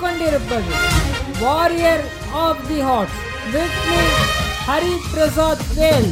கொண்டிருப்பது warrior of the heart with me Hari Prasad Vel